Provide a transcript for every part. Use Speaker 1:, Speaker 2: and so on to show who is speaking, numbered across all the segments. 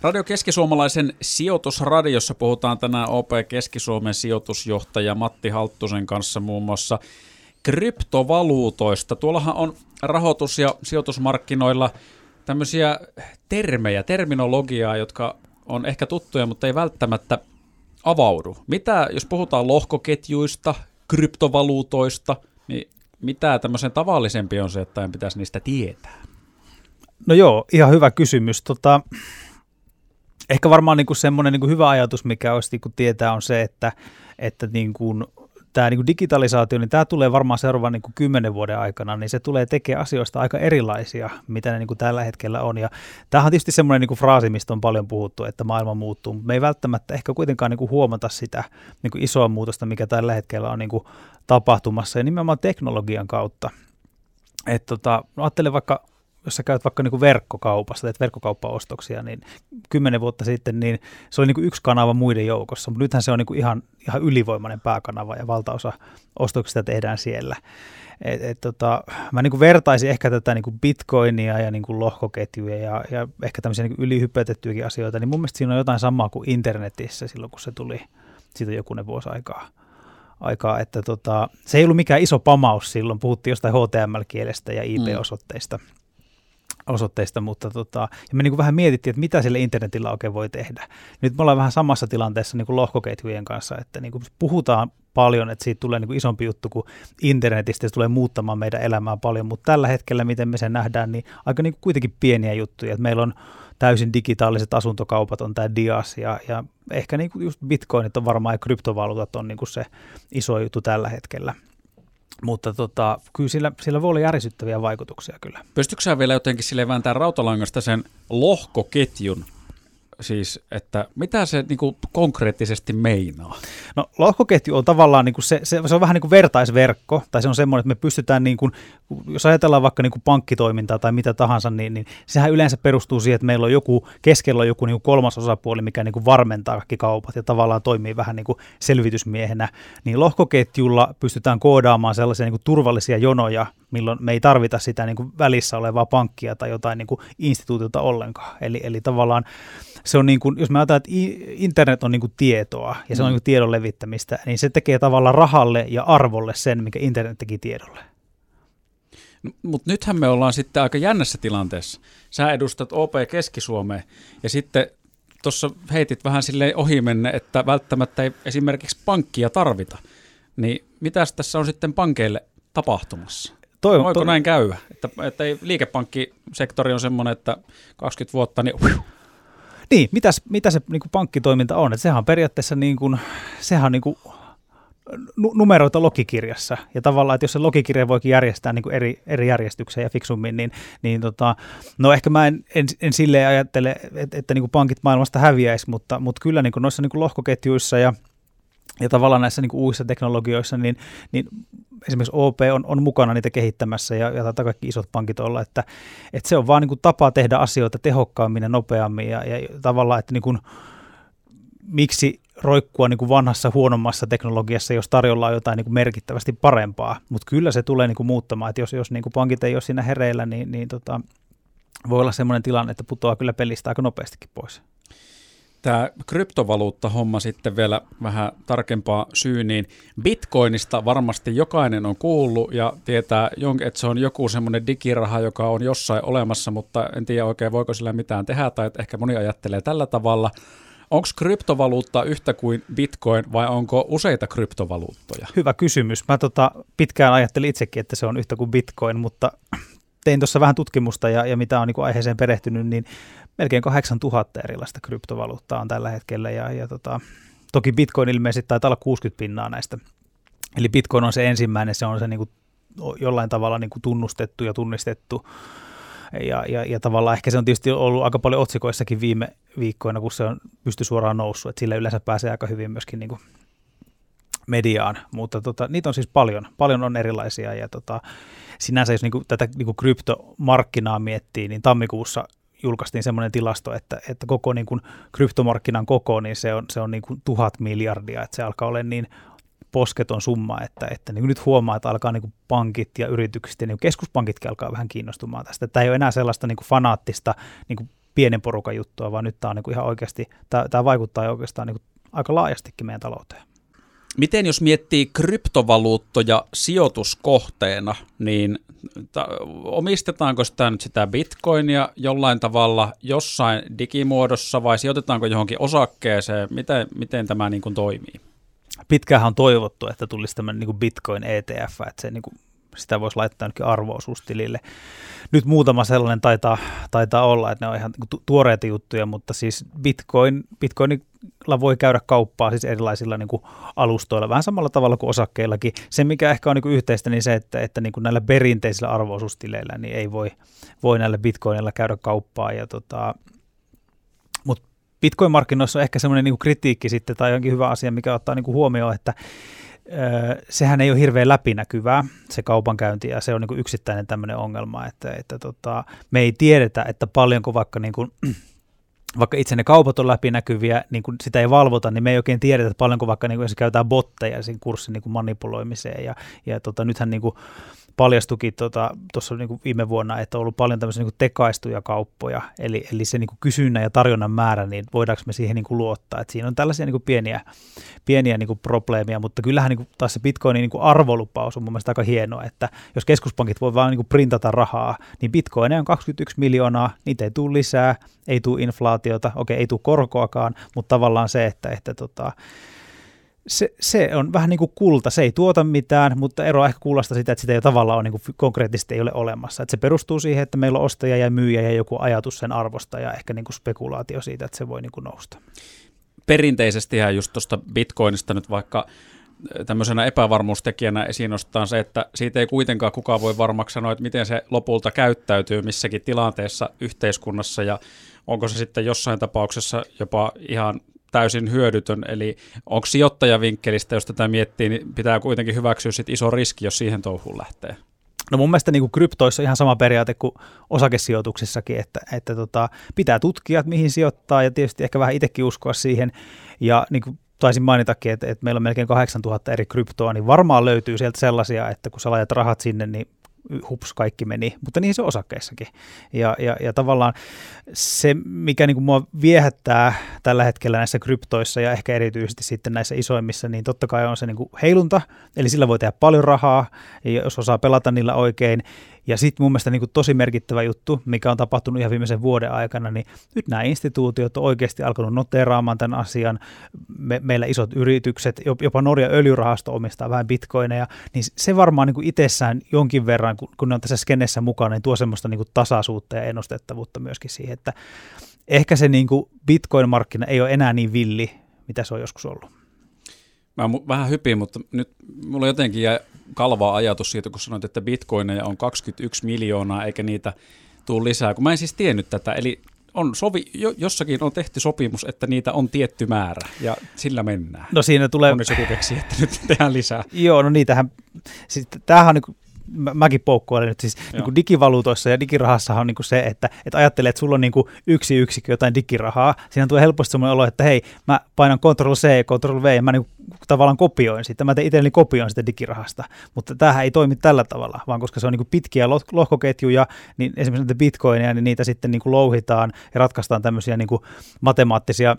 Speaker 1: Radio Keskisuomalaisen sijoitusradiossa puhutaan tänään OP Keski-Suomen sijoitusjohtaja Matti Halttusen kanssa muun muassa kryptovaluutoista. Tuollahan on rahoitus- ja sijoitusmarkkinoilla tämmöisiä termejä, terminologiaa, jotka on ehkä tuttuja, mutta ei välttämättä avaudu. Mitä, jos puhutaan lohkoketjuista, kryptovaluutoista, niin mitä tämmöisen tavallisempi on se, että en pitäisi niistä tietää?
Speaker 2: No joo, ihan hyvä kysymys. Tota, ehkä varmaan niin kuin semmoinen niin kuin hyvä ajatus, mikä olisi niin kuin tietää, on se, että, että niin kuin tämä niin kuin digitalisaatio, niin tämä tulee varmaan seuraavan niin kuin kymmenen vuoden aikana, niin se tulee tekemään asioista aika erilaisia, mitä ne niin kuin tällä hetkellä on. Ja tämähän on tietysti semmoinen niin kuin fraasi, mistä on paljon puhuttu, että maailma muuttuu, mutta me ei välttämättä ehkä kuitenkaan niin kuin huomata sitä niin kuin isoa muutosta, mikä tällä hetkellä on niin kuin tapahtumassa, ja nimenomaan teknologian kautta. Tota, no ajattelen vaikka jos sä käyt vaikka niin kuin verkkokaupassa, teet verkkokauppaostoksia, niin kymmenen vuotta sitten niin se oli niin kuin yksi kanava muiden joukossa, mutta nythän se on niin kuin ihan, ihan ylivoimainen pääkanava ja valtaosa ostoksista tehdään siellä. Et, et, tota, mä niin kuin vertaisin ehkä tätä niin kuin bitcoinia ja niin kuin lohkoketjuja ja, ja ehkä tämmöisiä niin ylihypetettyjäkin asioita, niin mun mielestä siinä on jotain samaa kuin internetissä silloin, kun se tuli siitä jokunen vuosi aikaa aikaa, että tota, se ei ollut mikään iso pamaus silloin, puhuttiin jostain HTML-kielestä ja IP-osoitteista. Mm osoitteista, mutta tota, ja me niin kuin vähän mietittiin, että mitä sille internetillä oikein voi tehdä. Nyt me ollaan vähän samassa tilanteessa niin kuin lohkoketjujen kanssa, että niin kuin puhutaan paljon, että siitä tulee niin kuin isompi juttu kuin internetistä, se tulee muuttamaan meidän elämää paljon, mutta tällä hetkellä, miten me sen nähdään, niin aika niin kuin kuitenkin pieniä juttuja, että meillä on täysin digitaaliset asuntokaupat on tämä Dias ja, ja ehkä niin kuin just bitcoinit on varmaan ja kryptovaluutat on niin kuin se iso juttu tällä hetkellä. Mutta tota, kyllä sillä, sillä voi olla järisyttäviä vaikutuksia kyllä.
Speaker 1: Pystytkö vielä jotenkin sille vääntää rautalangasta sen lohkoketjun siis, että mitä se niin kuin konkreettisesti meinaa?
Speaker 2: No lohkoketju on tavallaan, niin kuin se, se, se on vähän niin kuin vertaisverkko, tai se on semmoinen, että me pystytään, niin kuin, jos ajatellaan vaikka niin kuin pankkitoimintaa tai mitä tahansa, niin, niin sehän yleensä perustuu siihen, että meillä on joku, keskellä on joku niin kuin kolmas osapuoli, mikä niin kuin varmentaa kaikki kaupat ja tavallaan toimii vähän niin kuin selvitysmiehenä, niin lohkoketjulla pystytään koodaamaan sellaisia niin kuin turvallisia jonoja, milloin me ei tarvita sitä niin kuin välissä olevaa pankkia tai jotain niin kuin instituutiota ollenkaan. Eli, eli tavallaan se on niin kuin, jos me ajatellaan, että internet on niin kuin tietoa ja se on mm. niin kuin tiedon levittämistä, niin se tekee tavallaan rahalle ja arvolle sen, mikä internet teki tiedolle.
Speaker 1: No, Mutta nythän me ollaan sitten aika jännässä tilanteessa. Sä edustat OP Keski-Suomea ja sitten tuossa heitit vähän silleen ohimenne, että välttämättä ei esimerkiksi pankkia tarvita. Niin mitäs tässä on sitten pankeille tapahtumassa? Toi, Voiko toi... näin käydä? Että, että ei, liikepankkisektori on semmoinen, että 20 vuotta, niin
Speaker 2: niin, mitäs, mitä se niin kuin pankkitoiminta on? Et sehän on periaatteessa niin kuin, sehän on niin kuin numeroita logikirjassa. Ja tavallaan, että jos se logikirja voikin järjestää niin kuin eri, eri järjestykseen ja fiksummin, niin, niin tota, no ehkä mä en, en, en silleen ajattele, että, että niin kuin pankit maailmasta häviäisi, mutta, mutta kyllä niin kuin noissa niin kuin lohkoketjuissa ja ja tavallaan näissä niin kuin uusissa teknologioissa, niin, niin esimerkiksi OP on, on mukana niitä kehittämässä ja, ja tätä kaikki isot pankit olla, että, että se on vaan niin kuin tapa tehdä asioita tehokkaammin ja nopeammin ja, ja tavallaan, että niin kuin, miksi roikkua niin kuin vanhassa huonommassa teknologiassa, jos tarjolla on jotain niin kuin merkittävästi parempaa, mutta kyllä se tulee niin kuin muuttamaan, että jos, jos niin kuin pankit ei ole siinä hereillä, niin, niin tota, voi olla sellainen tilanne, että putoaa kyllä pelistä aika nopeastikin pois.
Speaker 1: Tämä kryptovaluutta-homma sitten vielä vähän tarkempaa syyniin. Bitcoinista varmasti jokainen on kuullut ja tietää, että se on joku semmoinen digiraha, joka on jossain olemassa, mutta en tiedä oikein voiko sillä mitään tehdä tai että ehkä moni ajattelee tällä tavalla. Onko kryptovaluutta yhtä kuin bitcoin vai onko useita kryptovaluuttoja?
Speaker 2: Hyvä kysymys. Mä tota, pitkään ajattelin itsekin, että se on yhtä kuin bitcoin, mutta tein tuossa vähän tutkimusta ja, ja mitä on niin aiheeseen perehtynyt, niin melkein 8000 erilaista kryptovaluuttaa on tällä hetkellä ja, ja tota, toki Bitcoin ilmeisesti taitaa olla 60 pinnaa näistä. Eli Bitcoin on se ensimmäinen, se on se niin kuin jollain tavalla niin kuin tunnustettu ja tunnistettu. Ja, ja, ja tavallaan ehkä se on tietysti ollut aika paljon otsikoissakin viime viikkoina, kun se on pysty suoraan noussut, että sillä yleensä pääsee aika hyvin myöskin niin kuin mediaan, mutta tota, niitä on siis paljon, paljon on erilaisia ja tota, sinänsä jos niinku, tätä niinku kryptomarkkinaa miettii, niin tammikuussa julkaistiin semmoinen tilasto, että, että koko niin kuin kryptomarkkinan koko, niin se on, se on niin kuin tuhat miljardia, että se alkaa olla niin posketon summa, että, että niin nyt huomaa, että alkaa niin kuin pankit ja yritykset ja niin keskuspankitkin alkaa vähän kiinnostumaan tästä. Tämä ei ole enää sellaista niin kuin fanaattista niin kuin pienen porukan juttua, vaan nyt tämä on niin kuin ihan oikeasti, tämä, tämä vaikuttaa oikeastaan niin kuin aika laajastikin meidän talouteen.
Speaker 1: Miten jos miettii kryptovaluuttoja sijoituskohteena, niin ta- omistetaanko sitä nyt sitä bitcoinia jollain tavalla jossain digimuodossa vai sijoitetaanko johonkin osakkeeseen? Miten, miten tämä niin kuin toimii?
Speaker 2: Pitkään on toivottu, että tulisi tämmöinen niin kuin bitcoin ETF, että se niin kuin sitä voisi laittaa nytkin arvoosuustilille. Nyt muutama sellainen taitaa, taitaa olla, että ne on ihan tu- tuoreita juttuja, mutta siis Bitcoin, Bitcoinilla voi käydä kauppaa siis erilaisilla niin kuin alustoilla, vähän samalla tavalla kuin osakkeillakin. Se, mikä ehkä on niin kuin yhteistä, niin se, että, että niin kuin näillä perinteisillä arvoosuustileillä niin ei voi, voi näillä Bitcoinilla käydä kauppaa. Ja tota, mutta Bitcoin-markkinoissa on ehkä semmoinen niin kritiikki sitten, tai jonkin hyvä asia, mikä ottaa niin kuin huomioon, että sehän ei ole hirveän läpinäkyvää se kaupankäynti ja se on niin kuin yksittäinen tämmöinen ongelma, että, että tota, me ei tiedetä, että paljonko vaikka niin kuin, vaikka itse ne kaupat on läpinäkyviä, niin kun sitä ei valvota, niin me ei oikein tiedetä, että paljonko vaikka niin kun, jos käytetään botteja siinä kurssin niin manipuloimiseen. Ja, ja tota, nythän niin kuin, paljastukin tuossa tota, niin viime vuonna, että on ollut paljon tämmöisiä niin tekaistuja kauppoja, eli, eli se niin kuin kysynnän ja tarjonnan määrä, niin voidaanko me siihen niin kuin luottaa. Et siinä on tällaisia niin kuin pieniä, pieniä niin kuin probleemia, mutta kyllähän niin kuin taas se bitcoinin niin kuin arvolupaus on mun mielestä aika hienoa, että jos keskuspankit voi vaan niin kuin printata rahaa, niin bitcoin on 21 miljoonaa, niitä ei tule lisää, ei tule inflaatiota, okei, ei tule korkoakaan, mutta tavallaan se, että, että tota, se, se on vähän niin kuin kulta, se ei tuota mitään, mutta eroa ehkä kuulosta sitä, että sitä ei tavallaan ole niin kuin konkreettisesti ei ole olemassa. Että se perustuu siihen, että meillä on ostaja ja myyjä ja joku ajatus sen arvosta ja ehkä niin kuin spekulaatio siitä, että se voi niin kuin nousta.
Speaker 1: Perinteisesti just tuosta bitcoinista nyt vaikka tämmöisenä epävarmuustekijänä esiin nostaa se, että siitä ei kuitenkaan kukaan voi varmaksi sanoa, että miten se lopulta käyttäytyy missäkin tilanteessa yhteiskunnassa ja onko se sitten jossain tapauksessa jopa ihan täysin hyödytön, eli onko sijoittajavinkkelistä, jos tätä miettii, niin pitää kuitenkin hyväksyä sit iso riski, jos siihen touhuun lähtee.
Speaker 2: No mun mielestä niin kuin kryptoissa ihan sama periaate kuin osakesijoituksissakin, että, että tota, pitää tutkia, että mihin sijoittaa ja tietysti ehkä vähän itsekin uskoa siihen. Ja niin kuin taisin mainitakin, että, että meillä on melkein 8000 eri kryptoa, niin varmaan löytyy sieltä sellaisia, että kun sä laitat rahat sinne, niin hups, kaikki meni, mutta niin se osakkeissakin. Ja, ja, ja tavallaan se, mikä niin kuin mua viehättää tällä hetkellä näissä kryptoissa ja ehkä erityisesti sitten näissä isoimmissa, niin totta kai on se niin kuin heilunta, eli sillä voi tehdä paljon rahaa, jos osaa pelata niillä oikein, ja sitten mun mielestä niin kuin tosi merkittävä juttu, mikä on tapahtunut ihan viimeisen vuoden aikana, niin nyt nämä instituutiot on oikeasti alkanut noteraamaan tämän asian. Me, meillä isot yritykset, jopa Norja öljyrahasto omistaa vähän bitcoineja, niin se varmaan niin kuin itsessään jonkin verran, kun, kun ne on tässä skennessä mukana, niin tuo semmoista niin kuin tasaisuutta ja ennustettavuutta myöskin siihen, että ehkä se niin kuin bitcoin-markkina ei ole enää niin villi, mitä se on joskus ollut.
Speaker 1: Mä vähän hypin, mutta nyt mulla jotenkin jäi kalvaa ajatus siitä, kun sanoit, että bitcoineja on 21 miljoonaa eikä niitä tule lisää, kun mä en siis tiennyt tätä. Eli on sovi, jo, jossakin on tehty sopimus, että niitä on tietty määrä ja sillä mennään.
Speaker 2: No siinä tulee...
Speaker 1: Onneksi joku että nyt tehdään lisää.
Speaker 2: Joo, no niitähän, siis tämähän on niin mä, mäkin poukkoilen nyt siis niin digivaluutoissa ja digirahassahan on niin se, että, että ajattelee, että sulla on niin yksi yksikö jotain digirahaa. Siinä tulee helposti sellainen olo, että hei, mä painan Ctrl C, Ctrl V ja mä niin tavallaan kopioin sitä. Mä teen itselleni kopioin sitä digirahasta. Mutta tämähän ei toimi tällä tavalla, vaan koska se on niin pitkiä lohkoketjuja, niin esimerkiksi näitä bitcoineja, niin niitä sitten niin louhitaan ja ratkaistaan tämmöisiä niin matemaattisia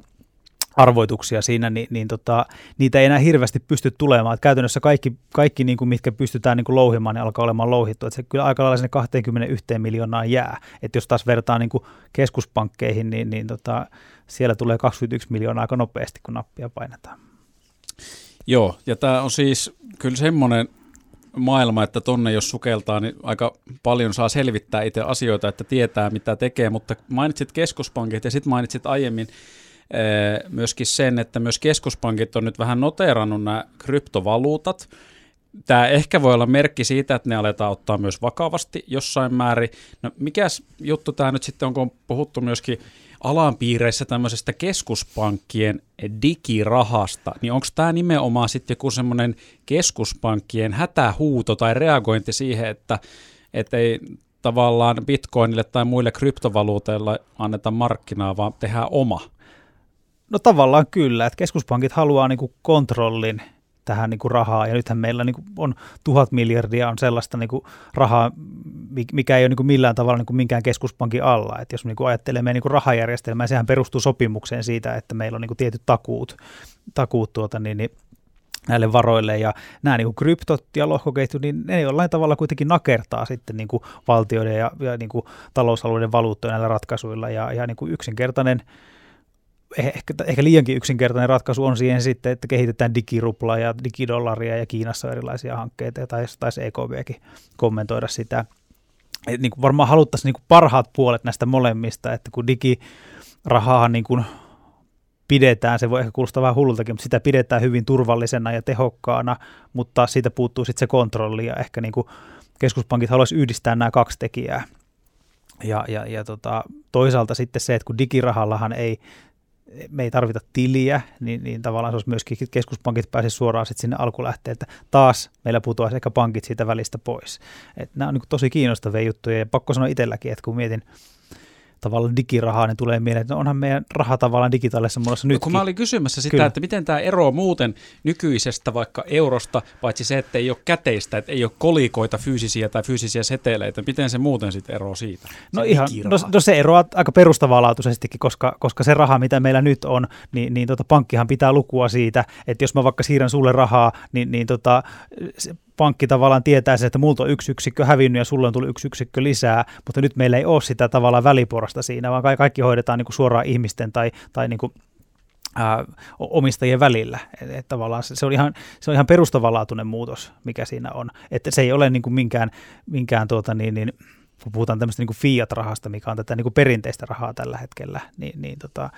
Speaker 2: arvoituksia siinä, niin, niin tota, niitä ei enää hirveästi pysty tulemaan. Et käytännössä kaikki, kaikki niin kuin, mitkä pystytään niin kuin louhimaan, niin alkaa olemaan louhittu. Et se kyllä aika lailla sinne 21 miljoonaa jää. Et jos taas vertaa niin kuin keskuspankkeihin, niin, niin tota, siellä tulee 21 miljoonaa aika nopeasti, kun nappia painetaan.
Speaker 1: Joo, ja tämä on siis kyllä semmoinen maailma, että tonne jos sukeltaa, niin aika paljon saa selvittää itse asioita, että tietää mitä tekee, mutta mainitsit keskuspankit ja sitten mainitsit aiemmin myöskin sen, että myös keskuspankit on nyt vähän noteerannut nämä kryptovaluutat. Tämä ehkä voi olla merkki siitä, että ne aletaan ottaa myös vakavasti jossain määrin. No mikäs juttu tämä nyt sitten on, kun on puhuttu myöskin alan piireissä tämmöisestä keskuspankkien digirahasta, niin onko tämä nimenomaan sitten joku semmoinen keskuspankkien hätähuuto tai reagointi siihen, että, että ei tavallaan bitcoinille tai muille kryptovaluuteille anneta markkinaa, vaan tehdään oma?
Speaker 2: No tavallaan kyllä, että keskuspankit haluaa niin kuin kontrollin tähän niin kuin rahaa, ja nythän meillä niin kuin on tuhat miljardia on sellaista niin kuin rahaa, mikä ei ole niin kuin millään tavalla niin kuin minkään keskuspankin alla. Et jos niin kuin ajattelee meidän niin kuin rahajärjestelmää, sehän perustuu sopimukseen siitä, että meillä on niin kuin tietyt takuut, takuut tuota, niin, niin näille varoille ja nämä niin kuin kryptot ja lohkoketjut, niin ne jollain tavalla kuitenkin nakertaa sitten niin kuin valtioiden ja, ja niin kuin talousalueiden valuuttoja näillä ratkaisuilla ja, ja niin kuin yksinkertainen ehkä, ehkä liiankin yksinkertainen ratkaisu on siihen sitten, että kehitetään digiruplaa ja digidollaria ja Kiinassa on erilaisia hankkeita ja taisi, taisi EKVkin kommentoida sitä. Et niin kuin varmaan haluttaisiin niin kuin parhaat puolet näistä molemmista, että kun digirahaa niin kuin pidetään, se voi ehkä kuulostaa vähän hullultakin, mutta sitä pidetään hyvin turvallisena ja tehokkaana, mutta siitä puuttuu sitten se kontrolli ja ehkä niin kuin keskuspankit haluaisi yhdistää nämä kaksi tekijää. Ja, ja, ja tota, toisaalta sitten se, että kun digirahallahan ei, me ei tarvita tiliä, niin, niin tavallaan se olisi myöskin, keskuspankit pääsisi suoraan sitten sinne alkulähteeltä. Taas meillä putoaisi ehkä pankit siitä välistä pois. Et nämä on niin tosi kiinnostavia juttuja ja pakko sanoa itselläkin, että kun mietin tavallaan digirahaa, niin tulee mieleen, että no onhan meidän raha tavallaan digitaalisessa muodossa nyt.
Speaker 1: No, kun mä olin kysymässä sitä, Kyllä. että miten tämä ero muuten nykyisestä vaikka eurosta, paitsi se, että ei ole käteistä, että ei ole kolikoita fyysisiä tai fyysisiä seteleitä, miten se muuten sitten eroaa siitä?
Speaker 2: No se ihan, no, no, se eroaa aika perustavanlaatuisestikin, koska, koska se raha, mitä meillä nyt on, niin, niin tota, pankkihan pitää lukua siitä, että jos mä vaikka siirrän sulle rahaa, niin, niin tota, pankki tavallaan tietää sen, että multa on yksi yksikkö hävinnyt ja sulle on tullut yksi yksikkö lisää, mutta nyt meillä ei ole sitä tavallaan väliporasta siinä, vaan kaikki hoidetaan niin kuin suoraan ihmisten tai, tai niin kuin, omistajien välillä. Et, et tavallaan se, se, on ihan, se on ihan perustavanlaatuinen muutos, mikä siinä on. Että se ei ole niin kuin minkään, minkään tuota, niin, niin, kun puhutaan tämmöistä niin kuin fiat-rahasta, mikä on tätä niin kuin perinteistä rahaa tällä hetkellä, niin, niin tota,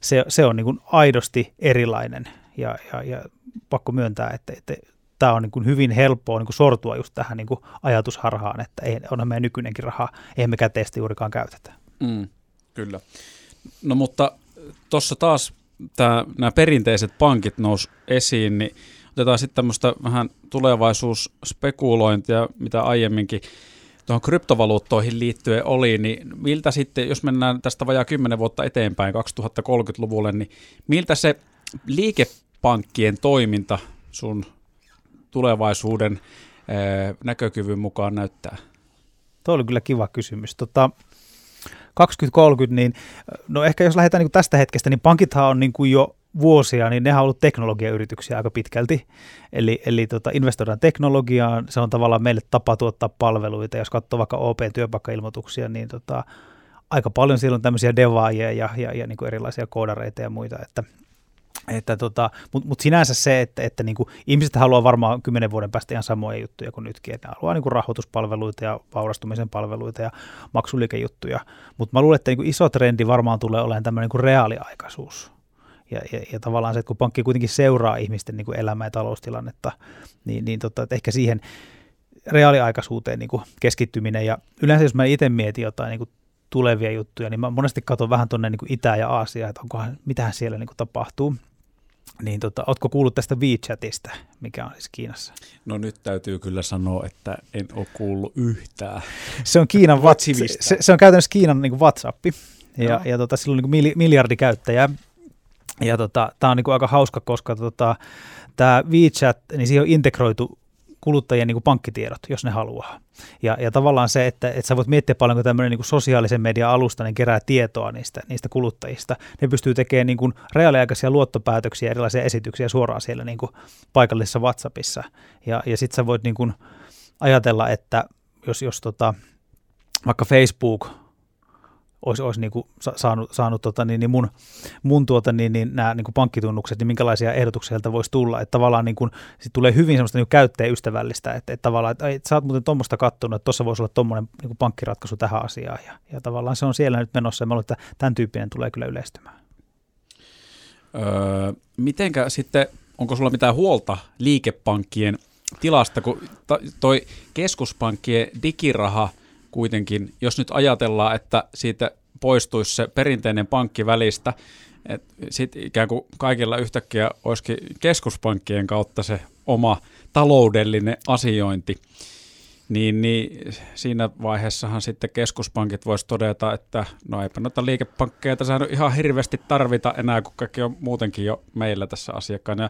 Speaker 2: se, se on niin kuin aidosti erilainen ja, ja, ja pakko myöntää, että, että tämä on niin kuin hyvin helppoa niin kuin sortua just tähän niin kuin ajatusharhaan, että ei, onhan meidän nykyinenkin raha, eihän me käteistä juurikaan käytetä.
Speaker 1: Mm, kyllä. No mutta tuossa taas tämä, nämä perinteiset pankit nousi esiin, niin otetaan sitten tämmöistä vähän tulevaisuusspekulointia, mitä aiemminkin tuohon kryptovaluuttoihin liittyen oli, niin miltä sitten, jos mennään tästä vajaa 10 vuotta eteenpäin 2030-luvulle, niin miltä se liikepankkien toiminta sun tulevaisuuden näkökyvyn mukaan näyttää?
Speaker 2: Tuo oli kyllä kiva kysymys. Tota, 2030, niin no ehkä jos lähdetään niin tästä hetkestä, niin pankithan on niin kuin jo vuosia, niin ne on ollut teknologiayrityksiä aika pitkälti. Eli, eli tota, investoidaan teknologiaan, se on tavallaan meille tapa tuottaa palveluita. Jos katsoo vaikka OP-työpaikkailmoituksia, niin tota, aika paljon siellä on tämmöisiä devaajia ja, ja, ja niin kuin erilaisia koodareita ja muita, että että tota, Mutta mut sinänsä se, että, että niinku, ihmiset haluaa varmaan kymmenen vuoden päästä ihan samoja juttuja kuin nytkin, että ne haluaa niinku rahoituspalveluita ja vaurastumisen palveluita ja maksuliikejuttuja, mutta mä luulen, että niinku iso trendi varmaan tulee olemaan tämmöinen niinku reaaliaikaisuus. Ja, ja, ja tavallaan se, että kun pankki kuitenkin seuraa ihmisten niinku elämää ja taloustilannetta, niin, niin tota, että ehkä siihen reaaliaikaisuuteen niinku keskittyminen. Ja yleensä jos mä itse mietin jotain niinku tulevia juttuja, niin mä monesti katson vähän tuonne niin Itä- ja Aasia, että onkohan, mitähän siellä niin kuin tapahtuu. Niin tota, ootko kuullut tästä WeChatista, mikä on siis Kiinassa?
Speaker 1: No nyt täytyy kyllä sanoa, että en ole kuullut yhtään.
Speaker 2: Se on, Kiinan whats- se, se, on käytännössä Kiinan niin WhatsApp, ja, ja tota, sillä on niin miljardi käyttäjää. Ja tota, tämä on niin aika hauska, koska tota, tämä WeChat, niin siihen on integroitu kuluttajien niin kuin pankkitiedot, jos ne haluaa. Ja, ja tavallaan se, että, että sä voit miettiä paljonko tämmöinen niin kuin sosiaalisen median alusta niin kerää tietoa niistä, niistä kuluttajista. Ne pystyy tekemään niin kuin reaaliaikaisia luottopäätöksiä, erilaisia esityksiä suoraan siellä niin kuin paikallisessa WhatsAppissa. Ja, ja sitten sä voit niin kuin ajatella, että jos, jos tota, vaikka Facebook – olisi, olisi niin kuin saanut, saanut tota, niin, niin mun, mun tuota, niin, niin, nämä niin kuin pankkitunnukset, niin minkälaisia ehdotuksia sieltä voisi tulla. Että tavallaan niin kuin, sit tulee hyvin semmoista niin käyttäjäystävällistä, että, että tavallaan, että, että sä oot muuten tuommoista kattonut, että tuossa voisi olla tuommoinen niin pankkiratkaisu tähän asiaan. Ja, ja tavallaan se on siellä nyt menossa ja mä luulen, että tämän tyyppinen tulee kyllä yleistymään.
Speaker 1: Öö, mitenkä sitten, onko sulla mitään huolta liikepankkien tilasta, kun toi keskuspankkien digiraha – kuitenkin, jos nyt ajatellaan, että siitä poistuisi se perinteinen pankki välistä, sitten ikään kuin kaikilla yhtäkkiä olisikin keskuspankkien kautta se oma taloudellinen asiointi, niin, niin siinä vaiheessahan sitten keskuspankit voisi todeta, että no eipä noita liikepankkeja tässä ihan hirveästi tarvita enää, kun kaikki on muutenkin jo meillä tässä asiakkaana.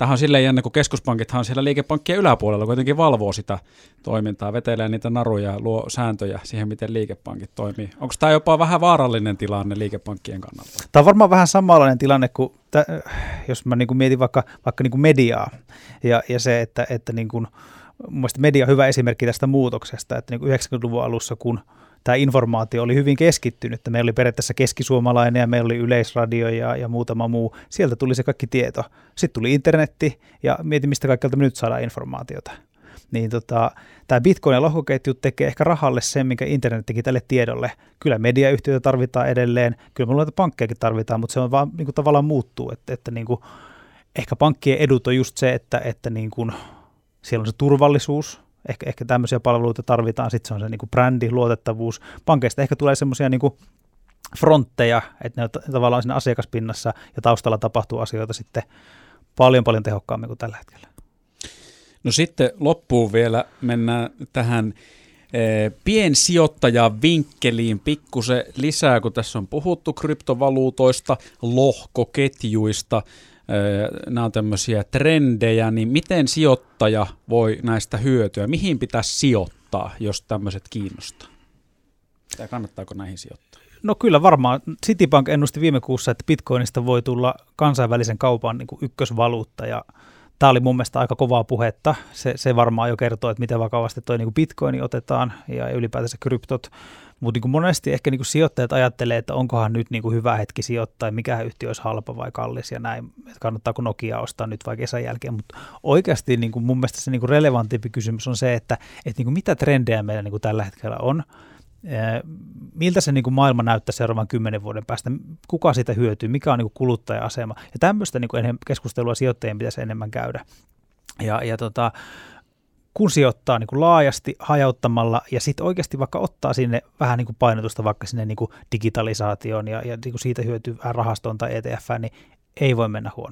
Speaker 1: Ja on silleen jännä, kun keskuspankithan siellä liikepankkien yläpuolella, kuitenkin valvoo sitä toimintaa, vetelee niitä naruja ja luo sääntöjä siihen, miten liikepankit toimii. Onko tämä jopa vähän vaarallinen tilanne liikepankkien kannalta?
Speaker 2: Tämä on varmaan vähän samanlainen tilanne kuin, jos mä niin kuin mietin vaikka, vaikka niin kuin mediaa ja, ja se, että, että niin kuin, Mielestäni media on hyvä esimerkki tästä muutoksesta, että niin 90-luvun alussa, kun tämä informaatio oli hyvin keskittynyt, että meillä oli periaatteessa keskisuomalainen ja meillä oli yleisradio ja, ja muutama muu, sieltä tuli se kaikki tieto. Sitten tuli internetti ja mietin, mistä kaikkialta me nyt saadaan informaatiota. Niin tota, tämä Bitcoin ja lohkoketju tekee ehkä rahalle sen, minkä internet teki tälle tiedolle. Kyllä mediayhtiöitä tarvitaan edelleen, kyllä me luulen, että pankkejakin tarvitaan, mutta se on vaan niin kuin tavallaan muuttuu, että, että niin kuin, ehkä pankkien edut on just se, että, että niin kuin, siellä on se turvallisuus, ehkä, ehkä tämmöisiä palveluita tarvitaan, sitten se on se niin kuin brändi, luotettavuus. Pankeista ehkä tulee semmoisia niin frontteja, että ne on tavallaan siinä asiakaspinnassa ja taustalla tapahtuu asioita sitten paljon paljon tehokkaammin kuin tällä hetkellä.
Speaker 1: No sitten loppuun vielä mennään tähän eh, piensijoittajan vinkkeliin pikkusen lisää, kun tässä on puhuttu kryptovaluutoista, lohkoketjuista, nämä on tämmöisiä trendejä, niin miten sijoittaja voi näistä hyötyä? Mihin pitäisi sijoittaa, jos tämmöiset kiinnostaa? Tai kannattaako näihin sijoittaa?
Speaker 2: No kyllä varmaan. Citibank ennusti viime kuussa, että bitcoinista voi tulla kansainvälisen kaupan niin kuin ykkösvaluutta ja tämä oli mun mielestä aika kovaa puhetta. Se, se varmaan jo kertoo, että miten vakavasti toi niin bitcoini otetaan ja ylipäätänsä kryptot. Mutta niin monesti ehkä niin sijoittajat ajattelee, että onkohan nyt niin kuin hyvä hetki sijoittaa, mikä yhtiö olisi halpa vai kallis ja näin, että kannattaako Nokia ostaa nyt vai kesän jälkeen. Mutta oikeasti niin kuin mun mielestä se niin kuin relevantimpi kysymys on se, että, että niin kuin mitä trendejä meillä niin kuin tällä hetkellä on, miltä se niin kuin maailma näyttää seuraavan kymmenen vuoden päästä, kuka siitä hyötyy, mikä on niin kuin kuluttaja-asema. Ja tämmöistä niin kuin keskustelua sijoittajien pitäisi enemmän käydä. Ja, ja tota, kun sijoittaa niin kuin laajasti hajauttamalla ja sitten oikeasti vaikka ottaa sinne vähän niin kuin painotusta vaikka sinne niin kuin digitalisaatioon ja, ja niin kuin siitä hyötyy rahastoon tai ETF, niin ei voi mennä huono.